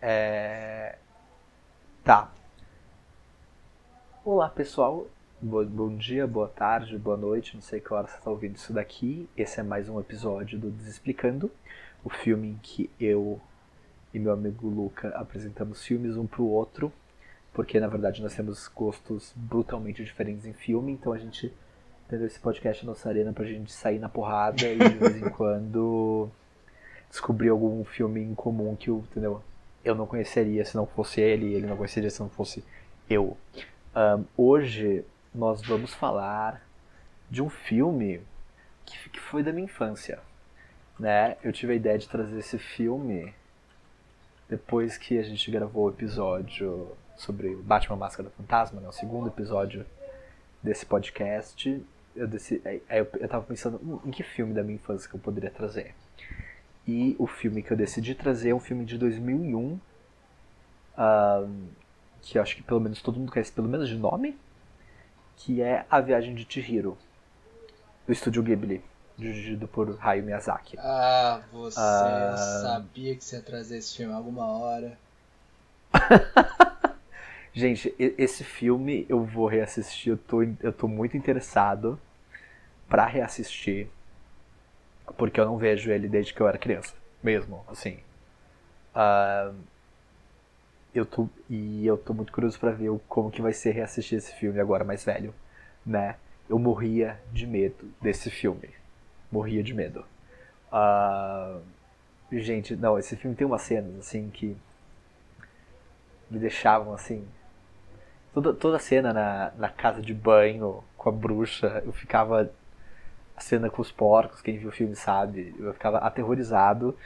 É... Tá. Olá, pessoal. Bo bom dia, boa tarde, boa noite. Não sei que hora você está ouvindo isso daqui. Esse é mais um episódio do Desexplicando, o filme em que eu e meu amigo Luca apresentamos filmes um pro outro, porque na verdade nós temos gostos brutalmente diferentes em filme, então a gente entendeu esse podcast na nossa arena pra gente sair na porrada e de vez em quando descobrir algum filme em comum que eu, entendeu? Eu não conheceria se não fosse ele, ele não conheceria se não fosse eu. Um, hoje nós vamos falar de um filme que, que foi da minha infância. Né? Eu tive a ideia de trazer esse filme depois que a gente gravou o episódio sobre Batman Máscara do Fantasma, né? o segundo episódio desse podcast. Eu, aí eu, eu tava pensando hum, em que filme da minha infância que eu poderia trazer. E o filme que eu decidi trazer é um filme de 2001, uh, que eu acho que pelo menos todo mundo conhece, pelo menos de nome, que é A Viagem de Chihiro, do estúdio Ghibli, dirigido por Hayao Miyazaki. Ah, você uh... sabia que você ia trazer esse filme alguma hora. Gente, esse filme eu vou reassistir, eu tô, eu tô muito interessado para reassistir porque eu não vejo ele desde que eu era criança, mesmo, assim. Uh, eu tô, e eu tô muito curioso para ver como que vai ser reassistir esse filme agora mais velho, né? Eu morria de medo desse filme. Morria de medo. Uh, gente, não, esse filme tem umas cenas, assim, que me deixavam, assim... Toda, toda a cena na, na casa de banho com a bruxa, eu ficava a cena com os porcos, quem viu o filme sabe, eu ficava aterrorizado.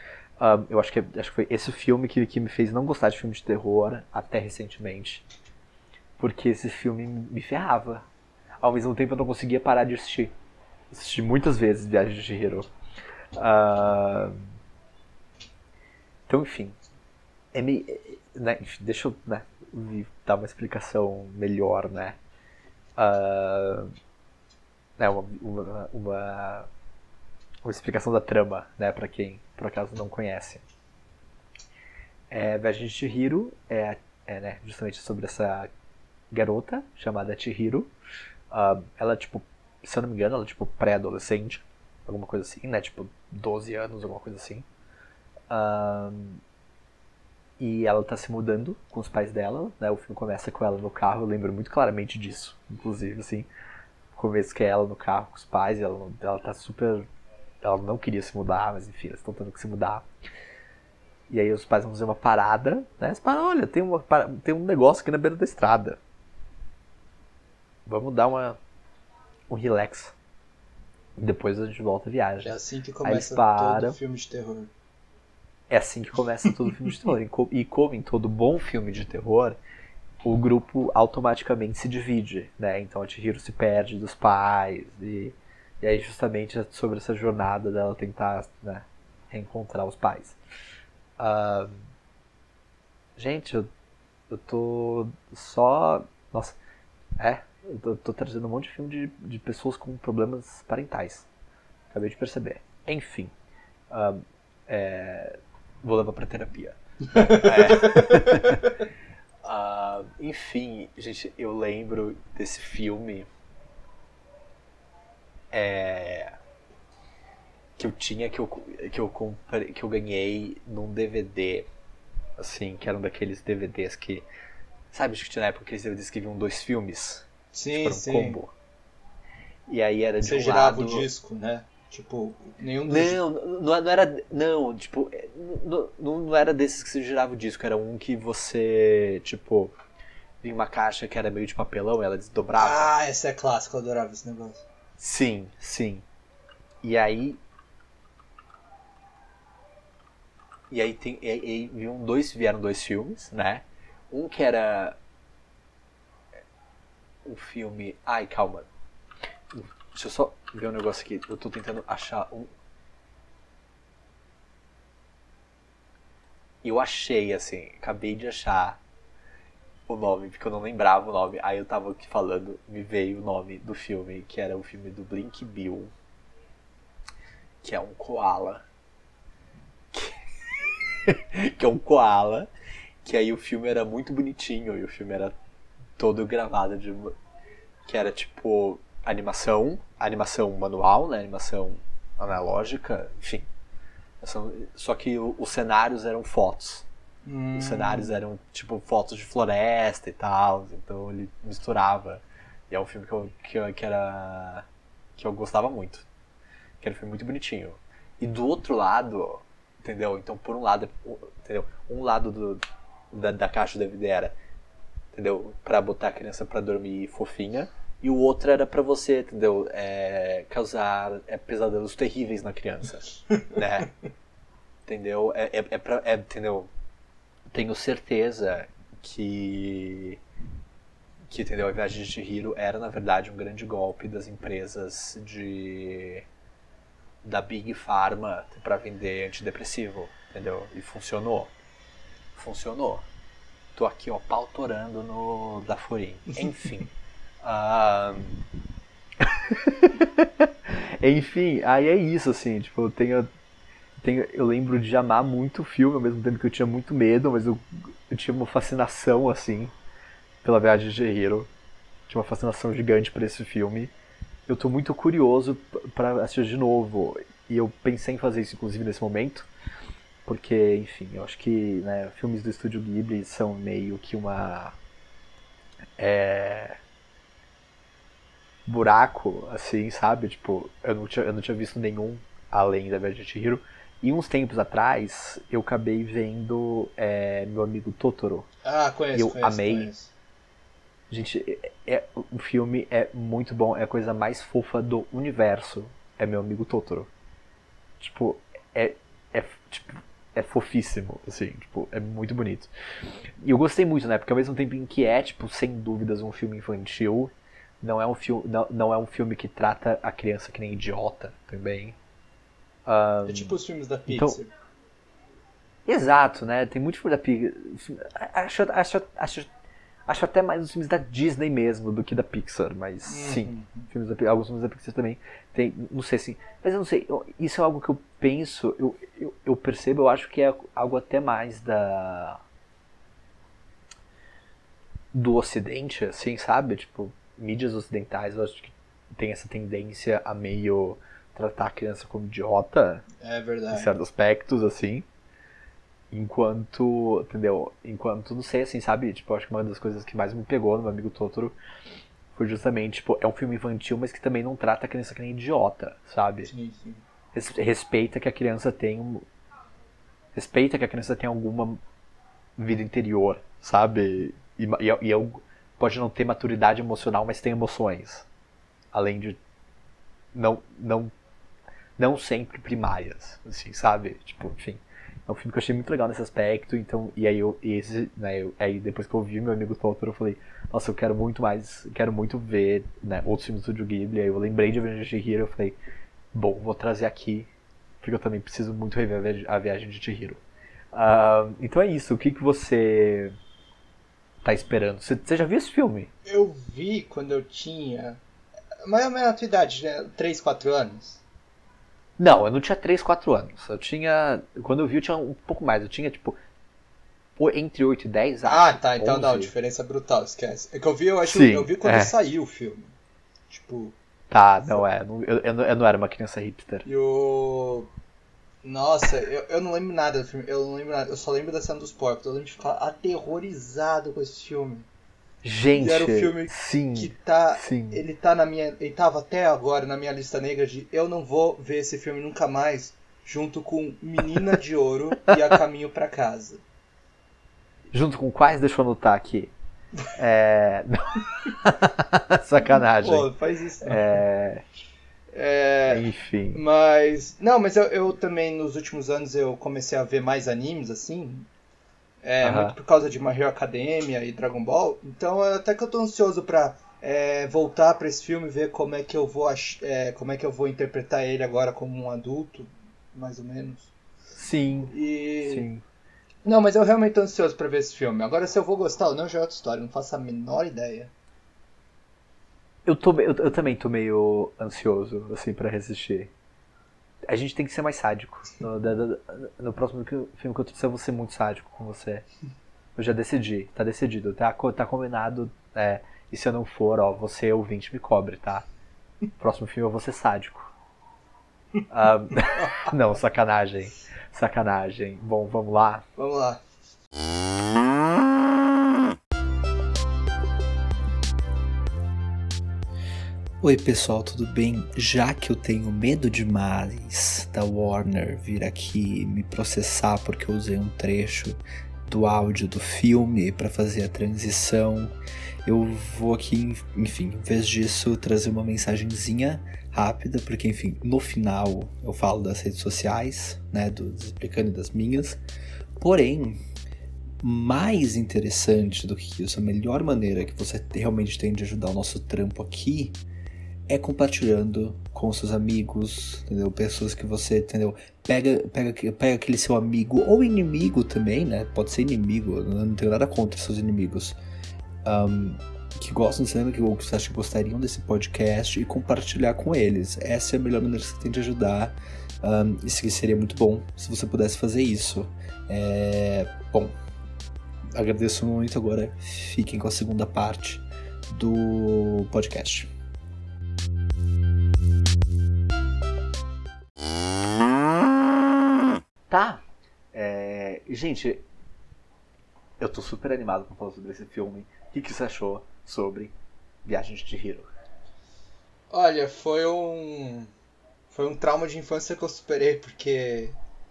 Um, eu acho que, acho que foi esse filme que, que me fez não gostar de filme de terror até recentemente. Porque esse filme me ferrava. Ao mesmo tempo eu não conseguia parar de assistir. Assisti muitas vezes Viagem de Chihiro. Uh, então, enfim. É me, né, deixa eu né, dar uma explicação melhor, né? Uh, né, uma, uma, uma, uma explicação da trama, né, para quem por acaso não conhece. É, Viagem de Chihiro é, é né, justamente sobre essa garota chamada Chihiro. Uh, ela, tipo, se eu não me engano, ela é tipo pré-adolescente, alguma coisa assim, né? Tipo, 12 anos, alguma coisa assim. E ela tá se mudando com os pais dela, né? O filme começa com ela no carro, eu lembro muito claramente disso, inclusive, assim começo que é ela no carro com os pais, e ela, ela tá super. Ela não queria se mudar, mas enfim, elas estão tendo que se mudar. E aí os pais vão fazer uma parada, né? Eles param, olha, tem, uma, tem um negócio aqui na beira da estrada. Vamos dar uma, um relax. E depois a gente volta a viagem. É assim que começa todo filme de terror. É assim que começa todo filme de terror. E como em todo bom filme de terror, o grupo automaticamente se divide, né? Então a Chihiro se perde dos pais e, e aí justamente é sobre essa jornada dela tentar né, reencontrar os pais. Uh, gente, eu, eu tô só... Nossa, é, eu tô, tô, trazendo um monte de filme de, de pessoas com problemas parentais. Acabei de perceber. Enfim, uh, é, vou levar pra terapia. é. Uh, enfim, gente, eu lembro desse filme é, que eu tinha que eu, que eu comprei, que eu ganhei num DVD, assim, que era um daqueles DVDs que sabe que tinha na época aqueles DVDs que vinham dois filmes, sim, tipo, um sim. combo. E aí era de Você um girava lado... o disco, né? Tipo, nenhum dos... Não, não, não era. Não, tipo, não, não era desses que você girava o disco, era um que você, tipo, vinha uma caixa que era meio de papelão, ela desdobrava. Ah, esse é clássico, eu adorava esse negócio. Sim, sim. E aí. E aí tem. E aí vieram dois, vieram dois filmes, né? Um que era. Um filme. Ai, calma. Deixa eu só ver um negócio aqui. Eu tô tentando achar um. Eu achei, assim, acabei de achar o nome, porque eu não lembrava o nome. Aí eu tava aqui falando, me veio o nome do filme, que era o filme do Blink Bill. Que é um koala. Que, que é um koala. que aí o filme era muito bonitinho e o filme era todo gravado de que era tipo animação, animação manual, né, animação analógica, enfim. Só que os cenários eram fotos. Hum. Os cenários eram tipo fotos de floresta e tal, então ele misturava. E é um filme que eu, que, que era que eu gostava muito. Que era um filme muito bonitinho. E do outro lado, entendeu? Então por um lado, entendeu? Um lado do, da, da caixa da vida era, entendeu? Para botar a criança para dormir fofinha e o outro era para você, entendeu? É, causar é, pesadelos terríveis na criança, né? entendeu? É, é, é, pra, é, entendeu? Tenho certeza que que entendeu? A viagem de Chihiro era na verdade um grande golpe das empresas de da Big Pharma para vender antidepressivo, entendeu? E funcionou. Funcionou. Tô aqui, ó, pautorando no da Furim. Enfim. Ah, enfim, aí é isso, assim, tipo, eu tenho, tenho. Eu lembro de amar muito o filme, ao mesmo tempo que eu tinha muito medo, mas eu, eu tinha uma fascinação, assim, pela viagem de Hiro. Tinha uma fascinação gigante por esse filme. Eu tô muito curioso para assistir de novo. E eu pensei em fazer isso, inclusive, nesse momento. Porque, enfim, eu acho que né, filmes do estúdio Ghibli são meio que uma. É, buraco, assim, sabe? Tipo, eu não tinha, eu não tinha visto nenhum além da Viagem de Chihiro. E uns tempos atrás, eu acabei vendo é, meu amigo Totoro. Ah, conheço, eu conheço, amei. Conheço. Gente, é, é, o filme é muito bom, é a coisa mais fofa do universo. É meu amigo Totoro. Tipo, é, é, tipo, é fofíssimo, assim, tipo, é muito bonito. E eu gostei muito, né? Porque ao mesmo tempo em que é, tipo, sem dúvidas um filme infantil, não é um filme, não, não é um filme que trata a criança que nem idiota também. Um, é tipo os filmes da então Pixar. Então, exato, né? Tem muito filme da Pixar. Acho, acho, acho, acho até mais os filmes da Disney mesmo do que da Pixar, mas uhum. sim, filmes da, alguns filmes da Pixar também tem, não sei assim, mas eu não sei, eu, isso é algo que eu penso, eu, eu, eu percebo, eu acho que é algo até mais da do Ocidente, assim, sabe? Tipo, mídias ocidentais, eu acho que tem essa tendência a meio tratar a criança como idiota. É verdade. Em certos aspectos, assim. Enquanto, entendeu? Enquanto, não sei, assim, sabe? Tipo, acho que uma das coisas que mais me pegou no meu amigo Totoro foi justamente, tipo, é um filme infantil, mas que também não trata a criança que nem idiota, sabe? Sim, sim. Respeita que a criança tem um... Respeita que a criança tem alguma vida interior, sabe? E, e, e é pode não ter maturidade emocional, mas tem emoções. Além de não não não sempre primárias, assim, sabe? Tipo, enfim. É um filme que eu achei muito legal nesse aspecto, então, e aí eu, esse, né, eu, aí depois que eu vi meu amigo Totoro, eu falei, nossa, eu quero muito mais, quero muito ver, né, outros filmes do Studio Ghibli, aí eu lembrei de Avengers de Chihiro, eu falei, bom, vou trazer aqui, porque eu também preciso muito rever a viagem de Chihiro. Uh, então é isso, o que que você tá esperando. Você, você já viu esse filme? Eu vi quando eu tinha. Mais ou menos a tua idade, né? 3, 4 anos? Não, eu não tinha 3, 4 anos. Eu tinha. Quando eu vi, eu tinha um pouco mais. Eu tinha, tipo. Entre 8 e 10 anos. Ah, tá. Então 11. não, diferença brutal, esquece. É que eu vi, eu acho. Sim, eu vi quando é. saiu o filme. Tipo. Tá, não é. Eu, eu, eu não era uma criança hipster. E o. Nossa, eu, eu não lembro nada do filme. Eu não lembro nada. Eu só lembro da cena dos porcos. Eu lembro de ficar aterrorizado com esse filme. Gente, era um filme sim, que tá. Sim. Ele tá na minha. Ele tava até agora na minha lista negra de eu não vou ver esse filme nunca mais, junto com Menina de Ouro e A Caminho para Casa. Junto com quais? Deixa eu anotar aqui. É. Sacanagem. Pô, faz isso. Não. É. É, Enfim. Mas. Não, mas eu, eu, também, nos últimos anos, eu comecei a ver mais animes, assim. É, uh -huh. Muito por causa de My Hero Academia e Dragon Ball. Então, até que eu tô ansioso pra é, voltar para esse filme ver como é que eu vou é, como é que eu vou interpretar ele agora como um adulto, mais ou menos. Sim. E... Sim. Não, mas eu realmente tô ansioso para ver esse filme. Agora, se eu vou gostar ou não, já é outra história. Não faço a menor ideia. Eu, tô, eu, eu também tô meio ansioso, assim, para resistir. A gente tem que ser mais sádico. No, no próximo filme que eu trouxer, eu vou ser muito sádico com você. Eu já decidi, tá decidido, tá, tá combinado. É, e se eu não for, ó, você ouvinte me cobre, tá? Próximo filme eu vou ser sádico. Um, não, sacanagem. Sacanagem. Bom, vamos lá? Vamos lá. Oi pessoal, tudo bem? Já que eu tenho medo demais da Warner vir aqui me processar porque eu usei um trecho do áudio do filme para fazer a transição, eu vou aqui, enfim, em vez disso, trazer uma mensagenzinha rápida, porque enfim, no final eu falo das redes sociais, né, do Desexplicando e das minhas. Porém, mais interessante do que isso, a melhor maneira que você realmente tem de ajudar o nosso trampo aqui é compartilhando com seus amigos, entendeu? Pessoas que você, entendeu? Pega, pega, pega aquele seu amigo ou inimigo também, né? Pode ser inimigo, eu não tenho nada contra seus inimigos. Um, que gostam de cinema, que, ou que você acha que gostariam desse podcast e compartilhar com eles. Essa é a melhor maneira que você tem de ajudar. Um, isso seria muito bom se você pudesse fazer isso. É, bom, agradeço muito agora. Fiquem com a segunda parte do podcast. Gente, eu tô super animado pra falar sobre esse filme. O que, que você achou sobre Viagens de Hiro? Olha, foi um. Foi um trauma de infância que eu superei, porque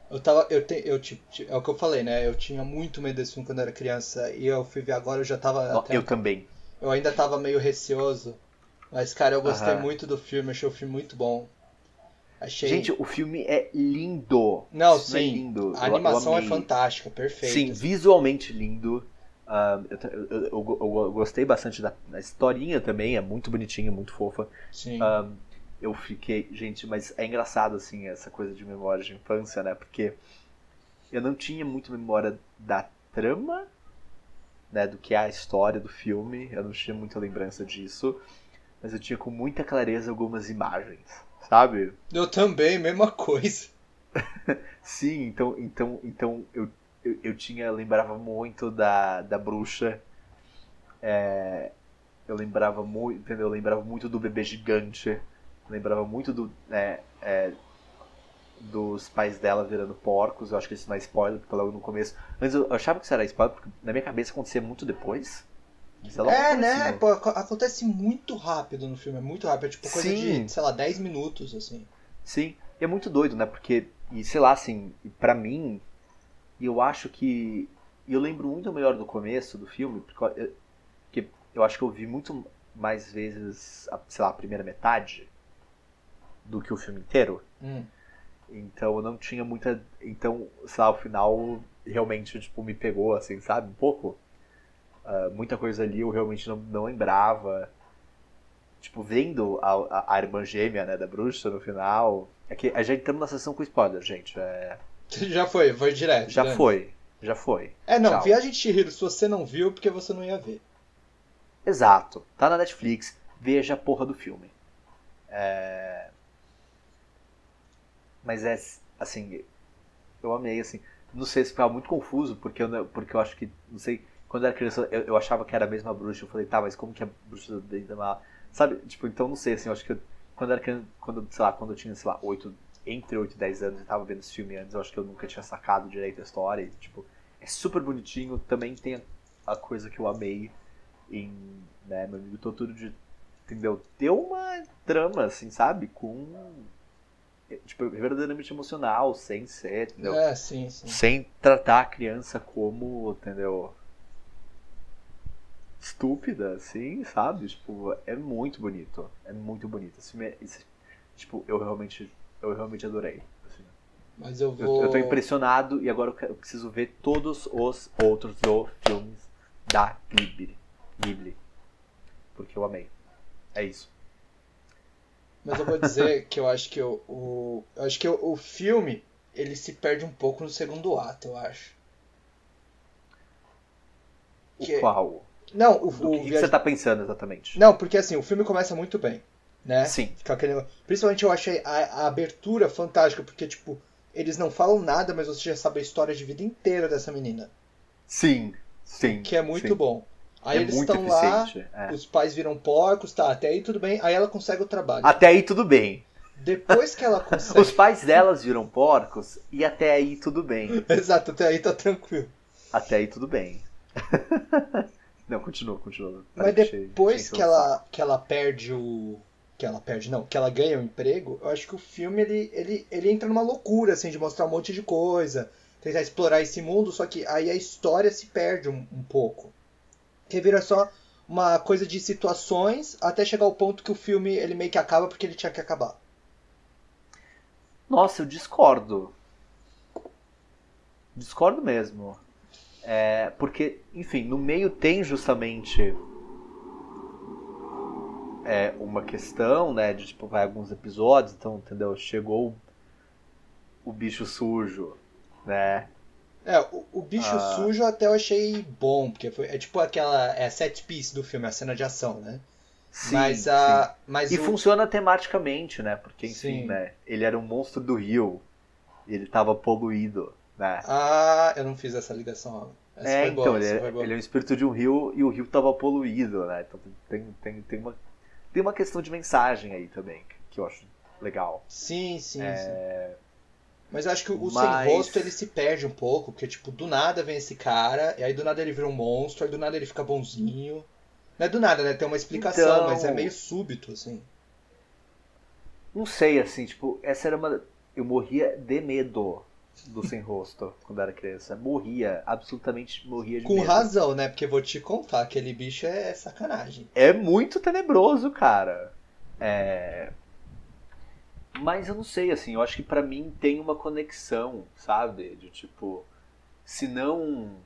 eu tava. Eu, te, eu tipo, é o que eu falei, né? Eu tinha muito medo desse filme quando era criança. E eu fui ver agora, eu já tava. Até, eu também. Eu ainda tava meio receoso. Mas, cara, eu gostei muito do filme, achei o filme muito bom. Achei... Gente, o filme é lindo. Não, Isso sim. É lindo. A animação é fantástica, perfeita. Sim, visualmente lindo. Uh, eu, eu, eu, eu, gostei bastante da, da, historinha também, é muito bonitinha, muito fofa. Sim. Uh, eu fiquei. Gente, mas é engraçado, assim, essa coisa de memória de infância, né? Porque eu não tinha muito memória da trama, né? Do que é a história do filme. Eu não tinha muita lembrança disso. Mas eu tinha com muita clareza algumas imagens sabe? Eu também, mesma coisa. Sim, então, então, então eu, eu, eu, tinha, lembrava muito da, da bruxa. É, eu lembrava muito, entendeu? Eu lembrava muito do bebê gigante. Lembrava muito do, é, é, dos pais dela virando porcos. Eu acho que isso não é spoiler, porque logo no começo. Antes eu achava que isso era spoiler, porque na minha cabeça acontecia muito depois. É, né? Pô, acontece muito rápido no filme, é muito rápido. É tipo coisa Sim. de, sei lá, 10 minutos, assim. Sim, e é muito doido, né? Porque, e sei lá, assim, para mim, eu acho que. Eu lembro muito melhor do começo do filme, porque eu, porque eu acho que eu vi muito mais vezes, a, sei lá, a primeira metade do que o filme inteiro. Hum. Então eu não tinha muita. Então, sei lá, o final realmente, tipo, me pegou, assim, sabe? Um pouco. Uh, muita coisa ali eu realmente não, não lembrava. Tipo, vendo a, a, a, irmã gêmea, né, da bruxa no final. É que a gente estamos na sessão com spoiler, gente. É... Já foi, foi direto. Já né? foi, já foi. É, não, Tchau. Viagem de Chihiro, se você não viu, porque você não ia ver. Exato. Tá na Netflix, veja a porra do filme. É... Mas é, assim, eu amei, assim. Não sei se ficava muito confuso, porque eu, porque eu acho que, não sei, quando eu era criança, eu, eu, achava que era a mesma bruxa. Eu falei, tá, mas como que a bruxa da mal. Sabe? Tipo, então não sei, assim, eu acho que eu, quando eu era criança, quando, sei lá, quando eu tinha, sei lá, 8, entre 8 e 10 anos e tava vendo esse filme antes, eu acho que eu nunca tinha sacado direito a história. E, tipo, é super bonitinho. Também tem a, coisa que eu amei em, né, meu amigo Totoro de, entendeu? Ter uma trama, assim, sabe? Com tipo, verdadeiramente emocional, sem ser, entendeu? É, sim, sim. Sem tratar a criança como, entendeu? Estúpida, assim, sabe? Tipo, é muito bonito. É muito bonito. Esse filme é, esse, tipo, eu realmente, eu realmente adorei. Assim. Mas eu vou. Eu, eu tô impressionado e agora eu preciso ver todos os outros do filmes da Ghibli. Ghibli. Porque eu amei. É isso. Mas eu vou dizer que eu acho que o, o eu acho que o, o filme ele se perde um pouco no segundo ato, eu acho. O que... qual? Não, o, o que, que você tá pensando exatamente? Não, porque assim, o filme começa muito bem, né? Sim. Aquele... Principalmente eu achei a, a, abertura fantástica, porque, tipo, eles não falam nada, mas você já sabe a história de vida inteira dessa menina. Sim. Sim. Que é muito sim. bom. Aí é eles estão lá, é. os pais viram porcos, tá, até aí tudo bem. Aí ela consegue o trabalho. Até aí tudo bem. Depois que ela consegue. Os pais delas viram porcos e até aí tudo bem. Exato, até aí tá tranquilo. Até aí tudo bem. Não, continua, continua. Mas depois que ela, que ela perde o. Que ela perde, não, que ela ganha o emprego, eu acho que o filme ele, ele, ele entra numa loucura, assim, de mostrar um monte de coisa, tentar explorar esse mundo, só que aí a história se perde um, um pouco. Que vira só uma coisa de situações até chegar ao ponto que o filme ele meio que acaba porque ele tinha que acabar. Nossa, eu discordo. Discordo mesmo. É, porque, enfim, no meio tem justamente é, uma questão, né? De tipo, vai alguns episódios, então, entendeu? Chegou o bicho sujo, né? É, o, o bicho Ah. sujo até eu achei bom, porque foi, é tipo aquela é a set piece do filme, a cena de ação, né? Sim, mas a. Mas sim. E o- funciona tematicamente, né? Porque, enfim, Sim. né? Ele era um monstro do rio. Ele tava poluído, né? Ah, eu não fiz essa ligação. Essa É, foi boa, então, essa ele, é, boa. ele é um espírito de um rio e o rio tava poluído, né? Então tem, tem, tem, uma, tem uma questão de mensagem aí também, que- eu acho legal. Sim, sim, sim. É, Mas eu acho que o Mas- sem rosto ele se perde um pouco, porque tipo, do nada vem esse cara, e aí do nada ele vira um monstro, aí do nada ele fica bonzinho. Não é do nada, né? Tem uma explicação, Então- mas é meio súbito, assim. Não sei, assim, tipo, essa era uma. Eu morria de medo do sem rosto quando era criança. Morria, absolutamente morria de Com medo. razão, né? Porque vou te contar, aquele bicho é sacanagem. É muito tenebroso, cara. É. Mas eu não sei, assim, eu acho que pra mim tem uma conexão, sabe? De tipo, se não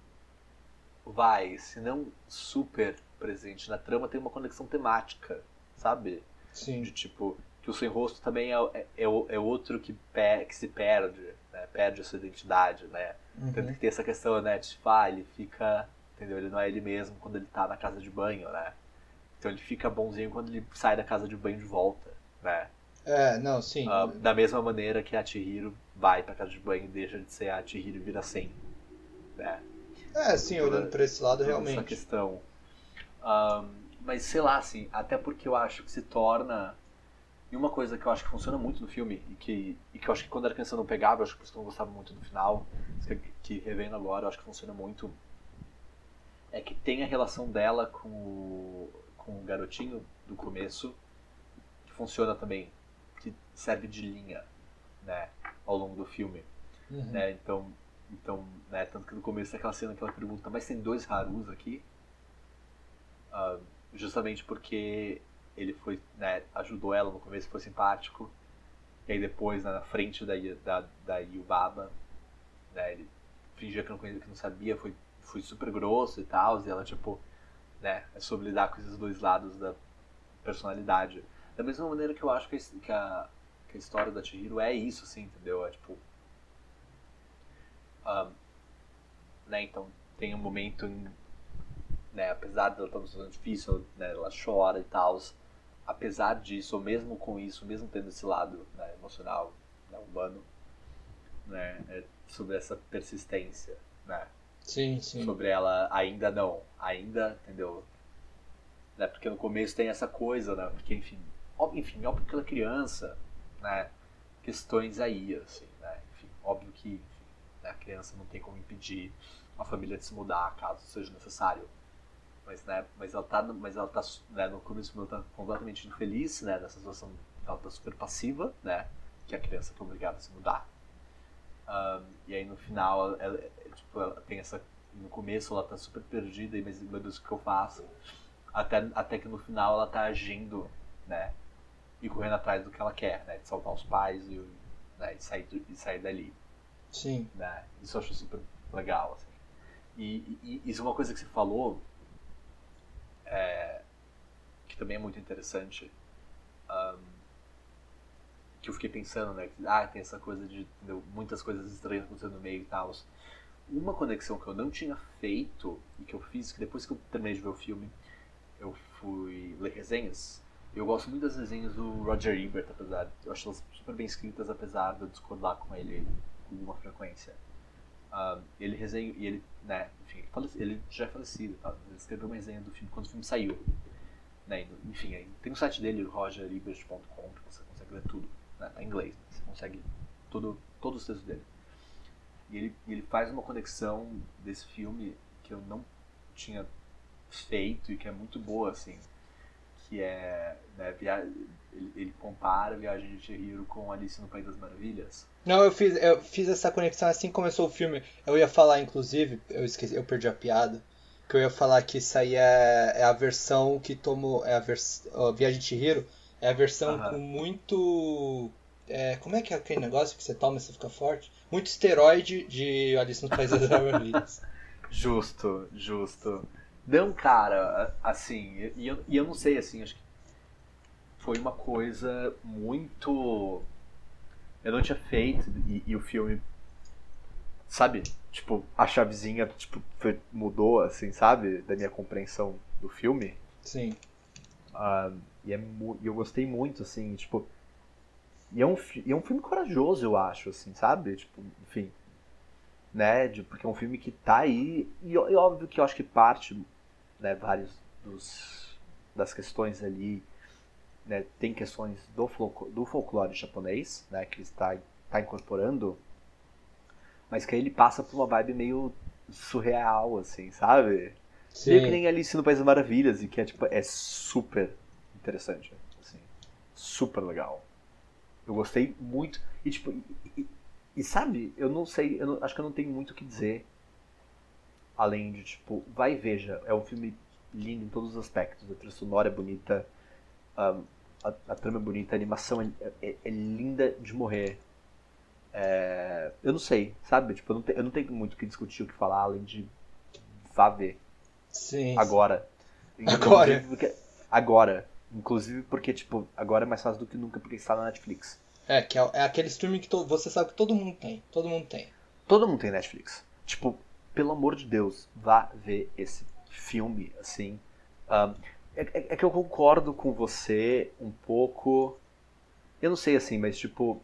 vai, se não super presente na trama, tem uma conexão temática, sabe? Sim. De tipo, que o sem rosto também é, é, é é outro que, pe- que se perde, né? Perde a sua identidade, né? Tanto Uhum. que tem essa questão, né? Tipo, ah, ele fica. Entendeu? Ele não é ele mesmo quando ele tá na casa de banho, né? Então ele fica bonzinho quando ele sai da casa de banho de volta, né? É, não, sim. Ah, da mesma maneira que a Chihiro vai pra casa de banho e deixa de ser a Chihiro e vira sem, né? É, sim, olhando por esse lado, Toda Essa realmente. questão. Ahn, mas sei lá, assim, até porque eu acho que se torna. E uma coisa que eu acho que funciona muito no filme, e que, e que eu acho que quando era criança eu não pegava, eu acho que por isso eu não gostava muito do final, que, que revendo agora eu acho que funciona muito, é que tem a relação dela com o, com o garotinho do começo, que funciona também, que serve de linha, né, ao longo do filme Uhum. né? Então, então, né? Tanto que no começo daquela cena que ela pergunta, mas tem dois Harus aqui? Ah, justamente porque ele foi, né? Ajudou ela no começo, foi simpático. E aí depois, né, na frente da, da, da Yubaba, né? Ele fingia que não, conhecia, que não sabia, foi, foi super grosso e tal. E ela, tipo, né? É sobre lidar com esses dois lados da personalidade. Da mesma maneira que eu acho que a, que a, história da Chihiro é isso, assim, entendeu? É tipo, Ahn, né, então tem um momento em, né, apesar dela estar numa situação difícil, né, ela chora e tal, apesar disso, ou mesmo com isso, mesmo tendo esse lado né, emocional, né, humano, né, é sobre essa persistência, né, Sim, sim. sobre ela ainda não, ainda, entendeu? Né, porque no começo tem essa coisa, né, porque enfim, óbvio, enfim, óbvio que ela é criança, né, questões aí, assim, né, enfim, óbvio que enfim, né, a criança não tem como impedir a família de se mudar caso seja necessário. Mas, né, mas ela tá, no- mas ela tá né, no começo do ela tá completamente infeliz, né, nessa situação, ela tá super passiva, né, que a criança que é obrigada a se mudar. Ahn, e aí no final, ela, tipo, ela tem essa, no começo ela tá super perdida, e mas meu Deus, o que eu faço? Até, até que no final ela tá agindo, né, e correndo atrás do que ela quer, né, de salvar os pais e, né, e, sair, e sair dali Sim. né? Isso eu acho super legal, assim. E- e isso é uma coisa que você falou, é, que também é muito interessante, ahn, que eu fiquei pensando, né? Que, ah, tem essa coisa de entendeu, muitas coisas estranhas acontecendo no meio e tal. Uma conexão que eu não tinha feito e que eu fiz, que depois que eu terminei de ver o filme, eu fui ler resenhas. Eu gosto muito das resenhas do Roger Ebert, apesar eu acho elas super bem escritas, apesar de eu discordar com ele com alguma frequência. Uh, ele resenha, e ele, né, enfim, ele já é falecido, tá? ele escreveu uma resenha do filme quando o filme saiu. Né? Enfim, aí, tem o site dele, rogeribert.com, que você consegue ler tudo, né? Tá em inglês, né? você consegue tudo, todos os textos dele. E ele, ele faz uma conexão desse filme que eu não tinha feito e que é muito boa, assim. Que é. Né, via... ele, ele compara a Viagem de Chihiro com Alice no País das Maravilhas. Não, eu fiz, eu fiz essa conexão assim que começou o filme. Eu ia falar, inclusive, eu esqueci, eu perdi a piada. Que eu ia falar que isso aí é, é a versão que tomou. É a versão. Viagem de Chihiro é a versão com muito. É, como é que é aquele negócio que você toma e você fica forte? Muito esteroide de Alice no País das Maravilhas. Justo, justo. Não, cara, assim, e eu, e eu não sei, assim, acho que foi uma coisa muito. Eu não tinha feito, e, e o filme, sabe? Tipo, a chavezinha tipo, foi, mudou, assim, sabe? Da minha compreensão do filme. Sim. Uh, e, é, e eu gostei muito, assim, tipo. E é, um, e é um filme corajoso, eu acho, assim, sabe? Tipo, enfim. Né? De, porque é um filme que tá aí. E, e óbvio que eu acho que parte né, vários dos, das questões ali, né, tem questões do, do folclore japonês, né, que ele está, está incorporando, mas que aí ele passa por uma vibe meio surreal, assim, sabe? Sim. Meio que nem Alice no País das Maravilhas, e que é, tipo, é super interessante, assim, super legal. Eu gostei muito, e tipo, e, e, e sabe, eu não sei, eu não, acho que eu não tenho muito o que dizer Além de, tipo, vai e veja. É um filme lindo em todos os aspectos. A trilha sonora é bonita, a, a, a trama é bonita, a animação é, é, é linda de morrer. É, eu não sei, sabe? Tipo, eu não, te, eu não tenho muito o que discutir, o que falar, além de vá ver. Sim. Agora. Agora. Porque, agora. Inclusive porque, tipo, agora é mais fácil do que nunca porque está na Netflix. É, que é, é aquele streaming que to, você sabe que todo mundo tem. Todo mundo tem. Todo mundo tem Netflix. Tipo, pelo amor de Deus, vá ver esse filme, assim. Um, é, é, é, que eu concordo com você um pouco. Eu não sei assim, mas tipo.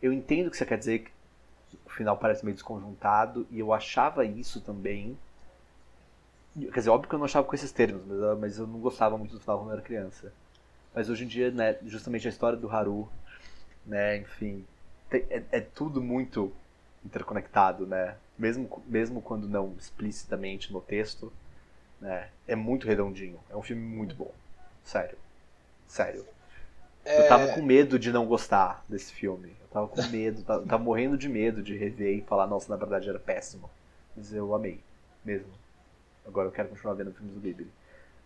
Eu entendo o que você quer dizer, que o final parece meio desconjuntado, e eu achava isso também. Quer dizer, óbvio que eu não achava com esses termos, mas, mas eu não gostava muito do final quando eu era criança. Mas hoje em dia, né, justamente a história do Haru, né, enfim, é, é tudo muito interconectado, né? Mesmo, mesmo quando não explicitamente no texto, né? É muito redondinho. É um filme muito bom. Sério. Sério. É... Eu tava com medo de não gostar desse filme. Eu tava com medo, tava, tava, morrendo de medo de rever e falar, nossa, na verdade era péssimo. Mas eu amei, mesmo. Agora eu quero continuar vendo filmes do Ghibli.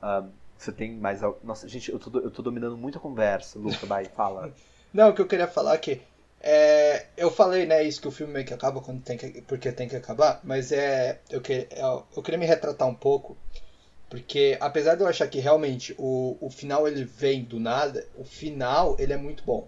Um, você tem mais algo. Nossa, gente, eu tô, eu tô dominando muito a conversa. Luca, vai, fala. Não, o que eu queria falar é que é, eu falei, né, isso que o filme meio que acaba quando tem que, porque tem que acabar, mas é eu, que, eu, eu queria me retratar um pouco, porque apesar de eu achar que realmente o, o final ele vem do nada, o final ele é muito bom.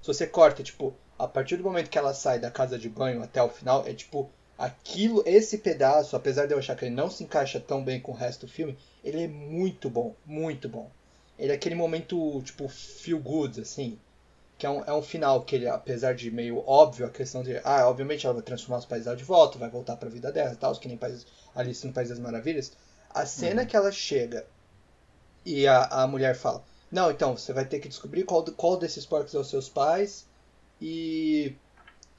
Se você corta, tipo, a partir do momento que ela sai da casa de banho até o final, é tipo, aquilo, esse pedaço, apesar de eu achar que ele não se encaixa tão bem com o resto do filme, ele é muito bom, muito bom. Ele é aquele momento, tipo, feel good, assim que é um, é um final que ele, apesar de meio óbvio a questão de, ah, obviamente ela vai transformar os pais de volta, vai voltar para a vida dela e tal, que nem país, Alice no País das Maravilhas, a cena uhum. que ela chega e a, a mulher fala, não, então, você vai ter que descobrir qual, qual desses porcos são os seus pais e,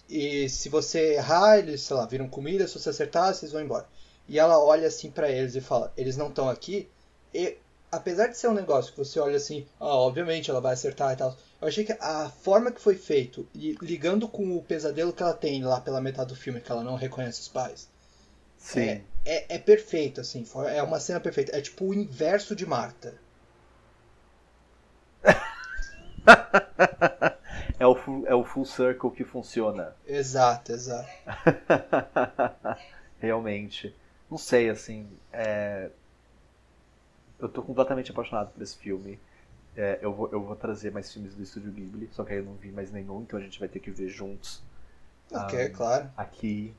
e se você errar, eles, sei lá, viram comida, se você acertar, vocês vão embora. E ela olha assim para eles e fala, eles não estão aqui, e apesar de ser um negócio que você olha assim, ah, obviamente ela vai acertar e tal, eu achei que a forma que foi feito, ligando com o pesadelo que ela tem lá pela metade do filme, que ela não reconhece os pais, Sim. É, é, é perfeito, assim, é uma cena perfeita. É tipo o inverso de Marta. é, o full, é o full circle que funciona. Exato, exato. Realmente. Não sei, assim. É eu tô completamente apaixonado por esse filme. É, eu, vou, eu vou trazer mais filmes do Estúdio Ghibli, só que aí eu não vi mais nenhum, então a gente vai ter que ver juntos. Ok, um, claro. Aqui,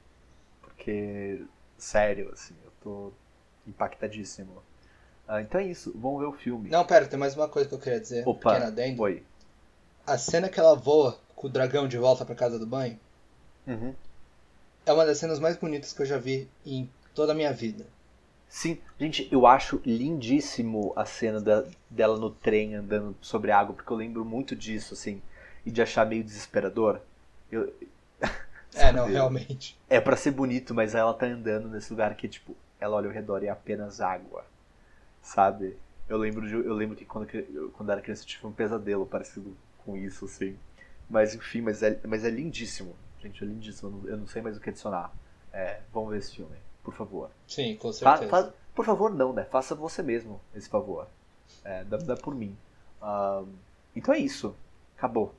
porque, sério, assim, eu tô impactadíssimo. Uh, então é isso, vamos ver o filme. Não, pera, tem mais uma coisa que eu queria dizer. Opa, adendo. Oi. A cena que ela voa com o dragão de volta pra casa do banho. Uhum. É uma das cenas mais bonitas que eu já vi em toda a minha vida. Sim, gente, eu acho lindíssimo a cena da, dela no trem andando sobre a água, porque eu lembro muito disso, assim, e de achar meio desesperador. Eu... É, não, realmente. É para ser bonito, mas ela tá andando nesse lugar que, tipo, ela olha ao redor e é apenas água, sabe? Eu lembro, de, eu lembro que quando, eu, quando era criança eu tive um pesadelo parecido com isso, assim. Mas enfim, mas é, mas é lindíssimo. Gente, é lindíssimo. Eu não, eu não sei mais o que adicionar. É, vamos ver esse filme, por favor. Sim, com certeza. Fa, fa, por favor, não, né? Faça você mesmo esse favor. É, dá, dá por mim. então é isso. Acabou.